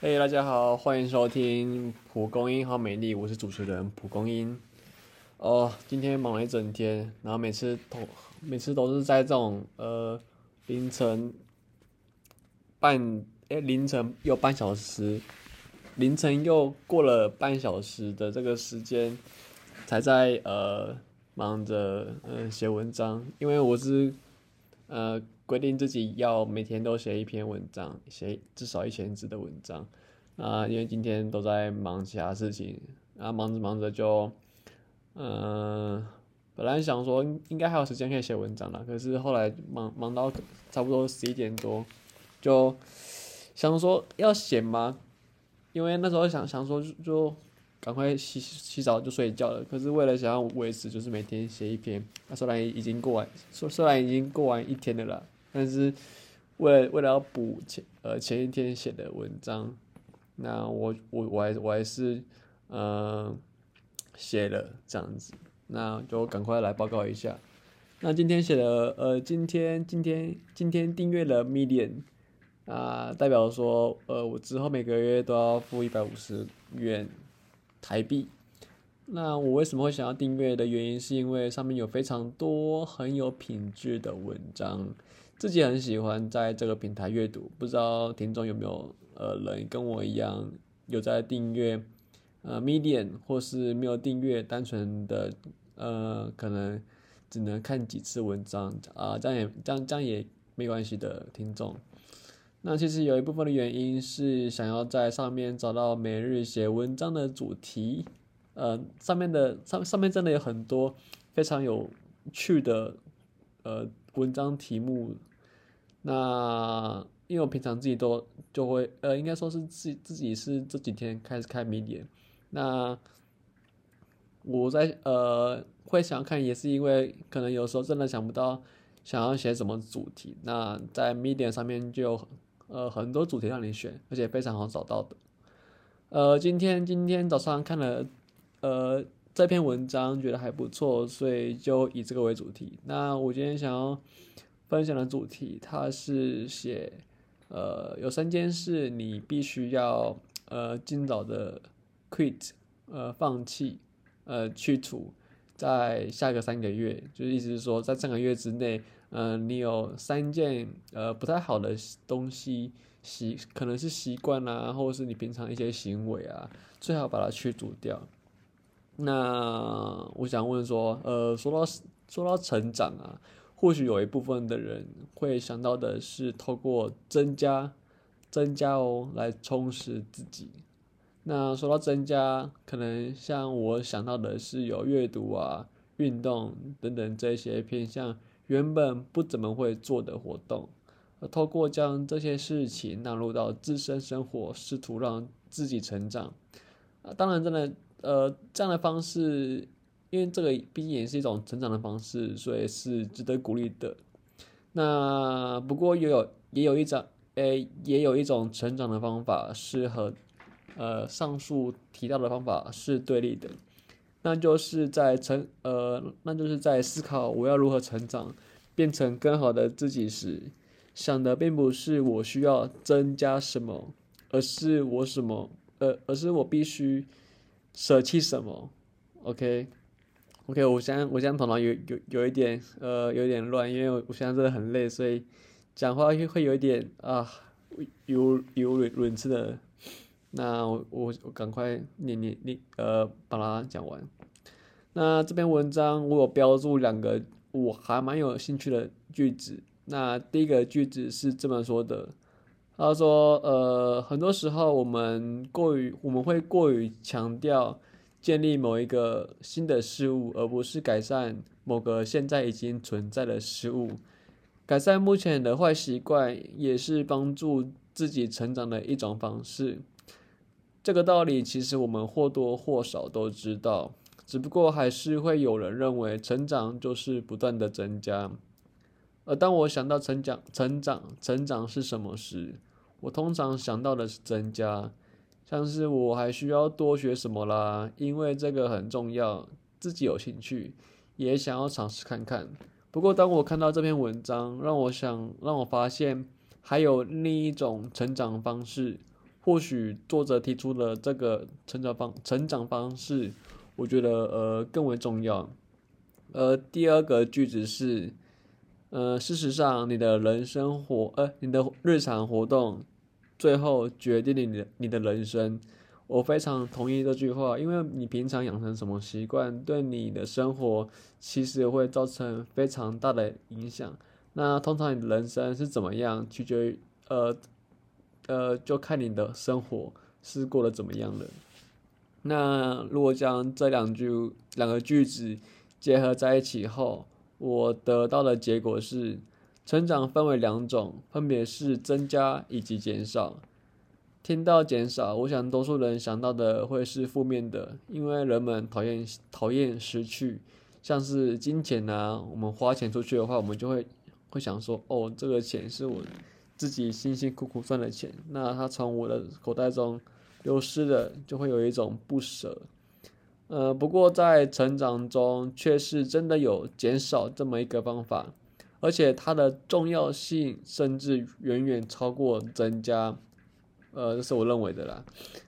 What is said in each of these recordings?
嘿，大家好，欢迎收听蒲公英好美丽，我是主持人蒲公英。哦，今天忙了一整天，然后每次都每次都是在这种呃凌晨半哎凌晨又半小时，凌晨又过了半小时的这个时间，才在呃忙着嗯写文章，因为我是呃。规定自己要每天都写一篇文章，写至少一千字的文章。啊，因为今天都在忙其他事情，然后忙着忙着就，嗯，本来想说应该还有时间可以写文章了，可是后来忙忙到差不多十一点多，就想说要写吗？因为那时候想想说就。赶快洗洗澡就睡觉了。可是为了想要维持，就是每天写一篇。那虽然已经过完，虽虽然已经过完一天的了，但是为为了要补前呃前一天写的文章，那我我我还我还是呃写了这样子。那就赶快来报告一下。那今天写的呃今天今天今天订阅了 Medium 啊，代表说呃我之后每个月都要付一百五十元。台币，那我为什么会想要订阅的原因，是因为上面有非常多很有品质的文章，自己很喜欢在这个平台阅读。不知道听众有没有呃人跟我一样有在订阅呃 Medium，或是没有订阅，单纯的呃可能只能看几次文章啊，这样也这样这样也没关系的听众。那其实有一部分的原因是想要在上面找到每日写文章的主题，呃，上面的 上上面真的有很多非常有趣的呃文章题目。那因为我平常自己都就会呃，应该说是自自己是这几天开始看米点那我在呃会想看也是因为可能有时候真的想不到想要写什么主题，那在米点上面就。呃，很多主题让你选，而且非常好找到的。呃，今天今天早上看了呃这篇文章，觉得还不错，所以就以这个为主题。那我今天想要分享的主题，它是写呃有三件事你必须要呃尽早的 quit 呃放弃呃去除，在下个三个月，就是意思是说在三个月之内。嗯，你有三件呃不太好的东西习，可能是习惯啊，或者是你平常一些行为啊，最好把它去除掉。那我想问说，呃，说到说到成长啊，或许有一部分的人会想到的是透过增加增加哦来充实自己。那说到增加，可能像我想到的是有阅读啊、运动等等这些偏向。原本不怎么会做的活动，而透过将这些事情纳入到自身生活，试图让自己成长。啊，当然，真的，呃，这样的方式，因为这个毕竟也是一种成长的方式，所以是值得鼓励的。那不过也有也有一种，诶，也有一种成长的方法是和，呃，上述提到的方法是对立的。那就是在成呃，那就是在思考我要如何成长，变成更好的自己时，想的并不是我需要增加什么，而是我什么，呃，而是我必须舍弃什么。OK O.K. 我现在我现在头脑有有有一点呃有点乱，因为我我现在真的很累，所以讲话会会有一点啊，有有轮轮次的。那我我我赶快念念念呃把它讲完。那这篇文章我有标注两个我还蛮有兴趣的句子。那第一个句子是这么说的，他说呃很多时候我们过于我们会过于强调建立某一个新的事物，而不是改善某个现在已经存在的事物。改善目前的坏习惯也是帮助自己成长的一种方式。这个道理其实我们或多或少都知道，只不过还是会有人认为成长就是不断的增加。而当我想到成长、成长、成长是什么时，我通常想到的是增加，像是我还需要多学什么啦，因为这个很重要，自己有兴趣，也想要尝试看看。不过当我看到这篇文章，让我想让我发现还有另一种成长方式。或许作者提出的这个成长方成长方式，我觉得呃更为重要。呃，第二个句子是，呃，事实上，你的人生活，呃，你的日常活动，最后决定了你的你的人生。我非常同意这句话，因为你平常养成什么习惯，对你的生活其实会造成非常大的影响。那通常你的人生是怎么样，取决于呃呃，就看你的生活是过得怎么样了。那如果将这两句两个句子结合在一起后，我得到的结果是，成长分为两种，分别是增加以及减少。听到减少，我想多数人想到的会是负面的，因为人们讨厌讨厌失去，像是金钱啊，我们花钱出去的话，我们就会会想说，哦，这个钱是我自己辛辛苦苦赚的钱，那它从我的口袋中流失了，就会有一种不舍。呃，不过在成长中却是真的有减少这么一个方法，而且它的重要性甚至远远超过增加。呃，这是我认为的啦。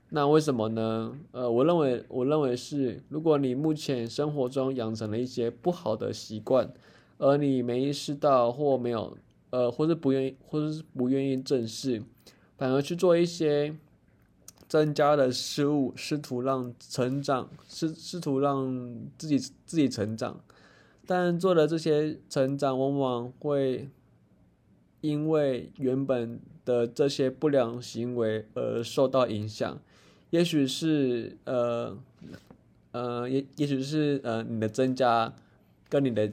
那为什么呢？呃，我认为，我认为是，如果你目前生活中养成了一些不好的习惯，而你没意识到或没有，呃，或是不愿意，或是不愿意正视，反而去做一些增加的失误，试图让成长，试试图让自己自己成长，但做的这些成长往往会因为原本。的这些不良行为而受到影响，也许是呃呃，也也许是呃你的增加跟你的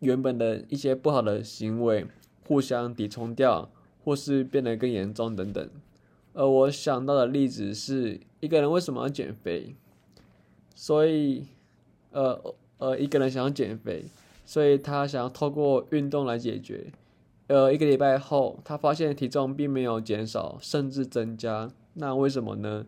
原本的一些不好的行为互相抵冲掉，或是变得更严重等等。而，我想到的例子是一个人为什么要减肥，所以呃呃一个人想要减肥，所以他想要透过运动来解决。呃，一个礼拜后，他发现体重并没有减少，甚至增加。那为什么呢？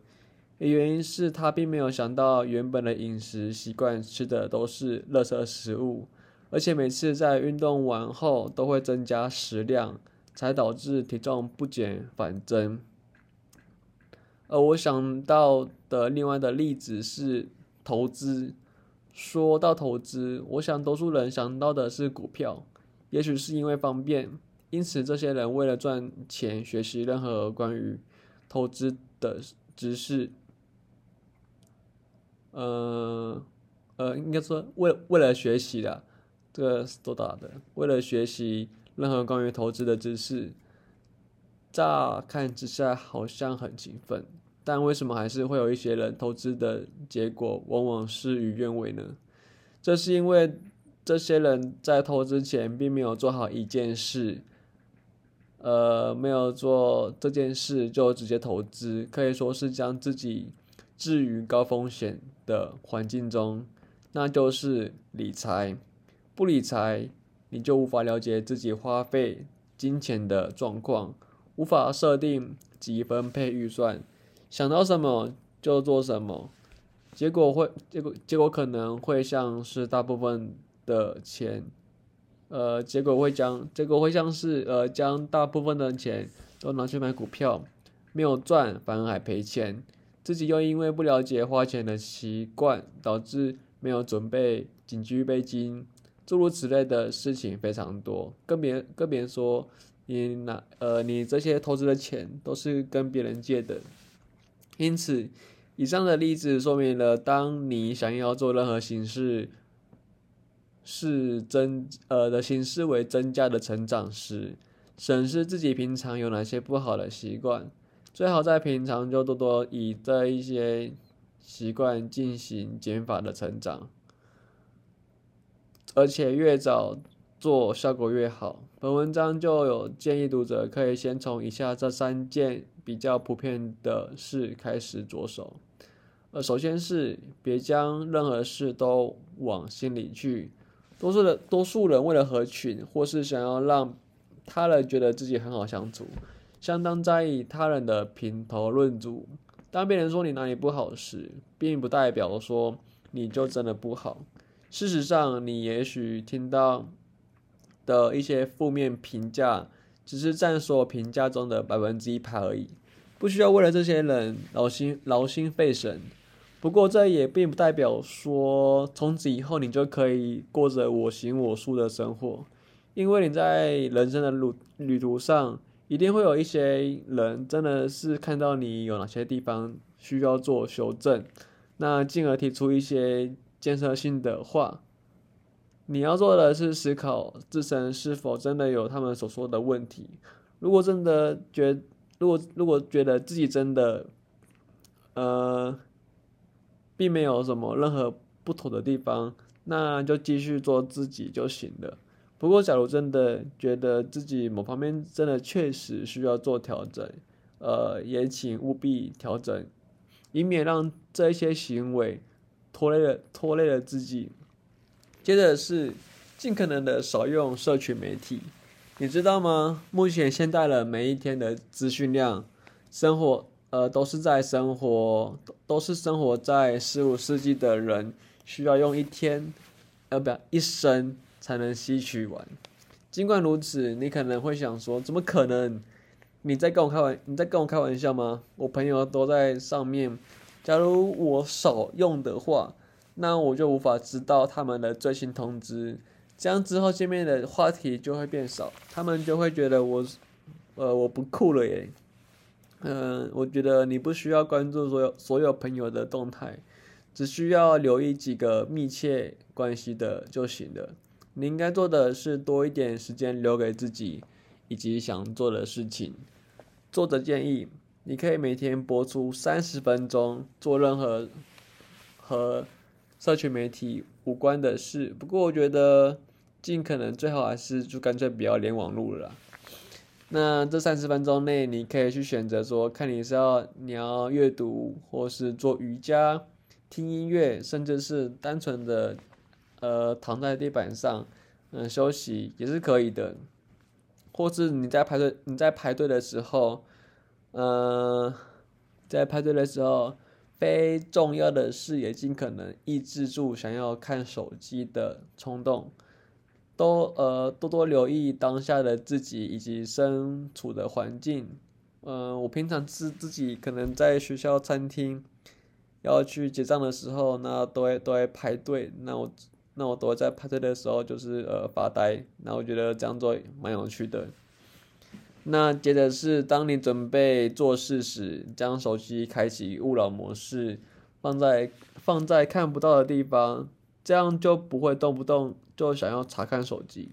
原因是他并没有想到，原本的饮食习惯吃的都是垃圾食物，而且每次在运动完后都会增加食量，才导致体重不减反增。而我想到的另外的例子是投资。说到投资，我想多数人想到的是股票，也许是因为方便。因此，这些人为了赚钱，学习任何关于投资的知识，呃呃，应该说为为了学习的，这个是多大的？为了学习任何关于投资的知识，乍看之下好像很勤奋，但为什么还是会有一些人投资的结果往往事与愿违呢？这是因为这些人在投资前并没有做好一件事。呃，没有做这件事就直接投资，可以说是将自己置于高风险的环境中，那就是理财。不理财，你就无法了解自己花费金钱的状况，无法设定及分配预算，想到什么就做什么，结果会结果结果可能会像是大部分的钱。呃，结果会将结果会像是呃，将大部分的钱都拿去买股票，没有赚，反而还赔钱。自己又因为不了解花钱的习惯，导致没有准备紧急预备金，诸如此类的事情非常多。跟别人跟别说，你拿呃，你这些投资的钱都是跟别人借的。因此，以上的例子说明了，当你想要做任何形式。是增呃的形式为增加的成长时，审视自己平常有哪些不好的习惯，最好在平常就多多以这一些习惯进行减法的成长，而且越早做效果越好。本文章就有建议读者可以先从以下这三件比较普遍的事开始着手。呃，首先是别将任何事都往心里去。多数的多数人为了合群，或是想要让他人觉得自己很好相处，相当在意他人的评头论足。当别人说你哪里不好时，并不代表说你就真的不好。事实上，你也许听到的一些负面评价，只是占所有评价中的百分之一排而已。不需要为了这些人劳心劳心费神。不过这也并不代表说从此以后你就可以过着我行我素的生活，因为你在人生的路旅途上，一定会有一些人真的是看到你有哪些地方需要做修正，那进而提出一些建设性的话。你要做的是思考自身是否真的有他们所说的问题。如果真的觉，如果如果觉得自己真的，呃。并没有什么任何不妥的地方，那就继续做自己就行了。不过，假如真的觉得自己某方面真的确实需要做调整，呃，也请务必调整，以免让这些行为拖累了拖累了自己。接着是尽可能的少用社群媒体，你知道吗？目前现代人每一天的资讯量，生活。呃，都是在生活，都是生活在十五世纪的人，需要用一天，呃，不，一生才能吸取完。尽管如此，你可能会想说，怎么可能？你在跟我开玩，你在跟我开玩笑吗？我朋友都在上面，假如我少用的话，那我就无法知道他们的最新通知，这样之后见面的话题就会变少，他们就会觉得我，呃，我不酷了耶。嗯，我觉得你不需要关注所有所有朋友的动态，只需要留意几个密切关系的就行了。你应该做的是多一点时间留给自己以及想做的事情。作者建议你可以每天播出三十分钟做任何和社群媒体无关的事。不过我觉得尽可能最好还是就干脆不要连网络了。那这三十分钟内，你可以去选择说，看你是要你要阅读，或是做瑜伽、听音乐，甚至是单纯的，呃，躺在地板上，嗯，休息也是可以的。或是你在排队，你在排队的时候，嗯，在排队的时候，非重要的事也尽可能抑制住想要看手机的冲动。都呃多多留意当下的自己以及身处的环境。嗯，我平常是自己可能在学校餐厅要去结账的时候，那都会都会排队。那我那我都会在排队的时候就是呃发呆。那我觉得这样做蛮有趣的。那接着是当你准备做事时，将手机开启勿扰模式，放在放在看不到的地方。这样就不会动不动就想要查看手机，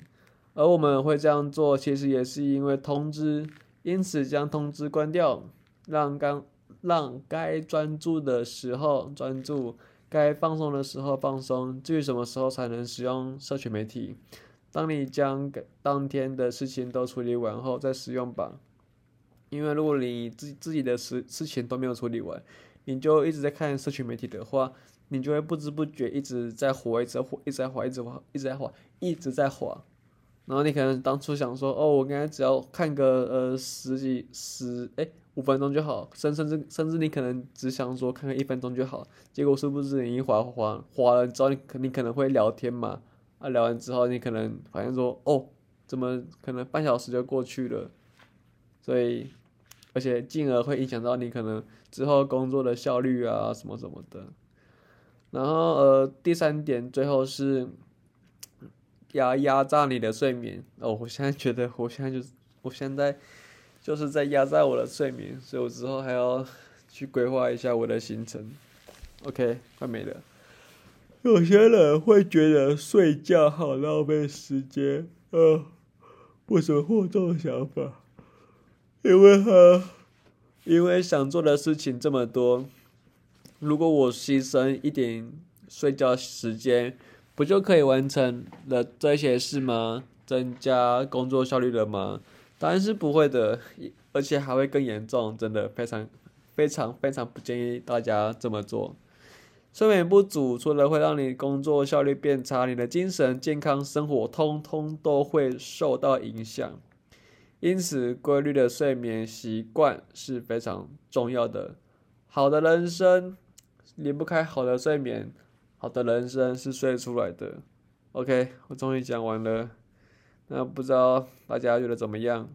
而我们会这样做，其实也是因为通知，因此将通知关掉，让刚让该专注的时候专注，该放松的时候放松。至于什么时候才能使用社群媒体，当你将当天的事情都处理完后再使用吧。因为如果你自自己的事事情都没有处理完，你就一直在看社群媒体的话。你就会不知不觉一直在滑，一直滑，一直在滑，一直滑，一直在滑，一直在滑。然后你可能当初想说，哦，我刚才只要看个呃十几十哎五分钟就好，甚甚至甚至你可能只想说看个一分钟就好。结果是不是你一滑滑滑了之后，你肯定可能会聊天嘛？啊，聊完之后你可能发现说，哦，怎么可能半小时就过去了？所以，而且进而会影响到你可能之后工作的效率啊什么什么的。然后呃，第三点，最后是压压榨你的睡眠哦。我现在觉得，我现在就是，我现在就是在压榨我的睡眠，所以我之后还要去规划一下我的行程。OK，快没了。有些人会觉得睡觉好浪费时间，呃，为什么会这种想法？因为他，因为想做的事情这么多。如果我牺牲一点睡觉时间，不就可以完成了这些事吗？增加工作效率了吗？当然是不会的，而且还会更严重。真的非常、非常、非常不建议大家这么做。睡眠不足，除了会让你工作效率变差，你的精神健康、生活通通都会受到影响。因此，规律的睡眠习惯是非常重要的。好的人生。离不开好的睡眠，好的人生是睡出来的。OK，我终于讲完了。那不知道大家觉得怎么样？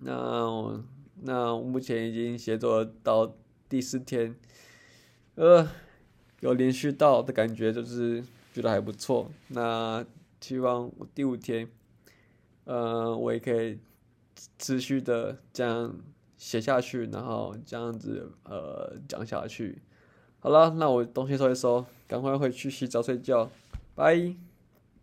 那我那目前已经写作到第四天，呃，有连续到的感觉，就是觉得还不错。那希望第五天，呃，我也可以持续的这样写下去，然后这样子呃讲下去。好了，那我东西收一收，赶快回去洗澡睡觉，拜。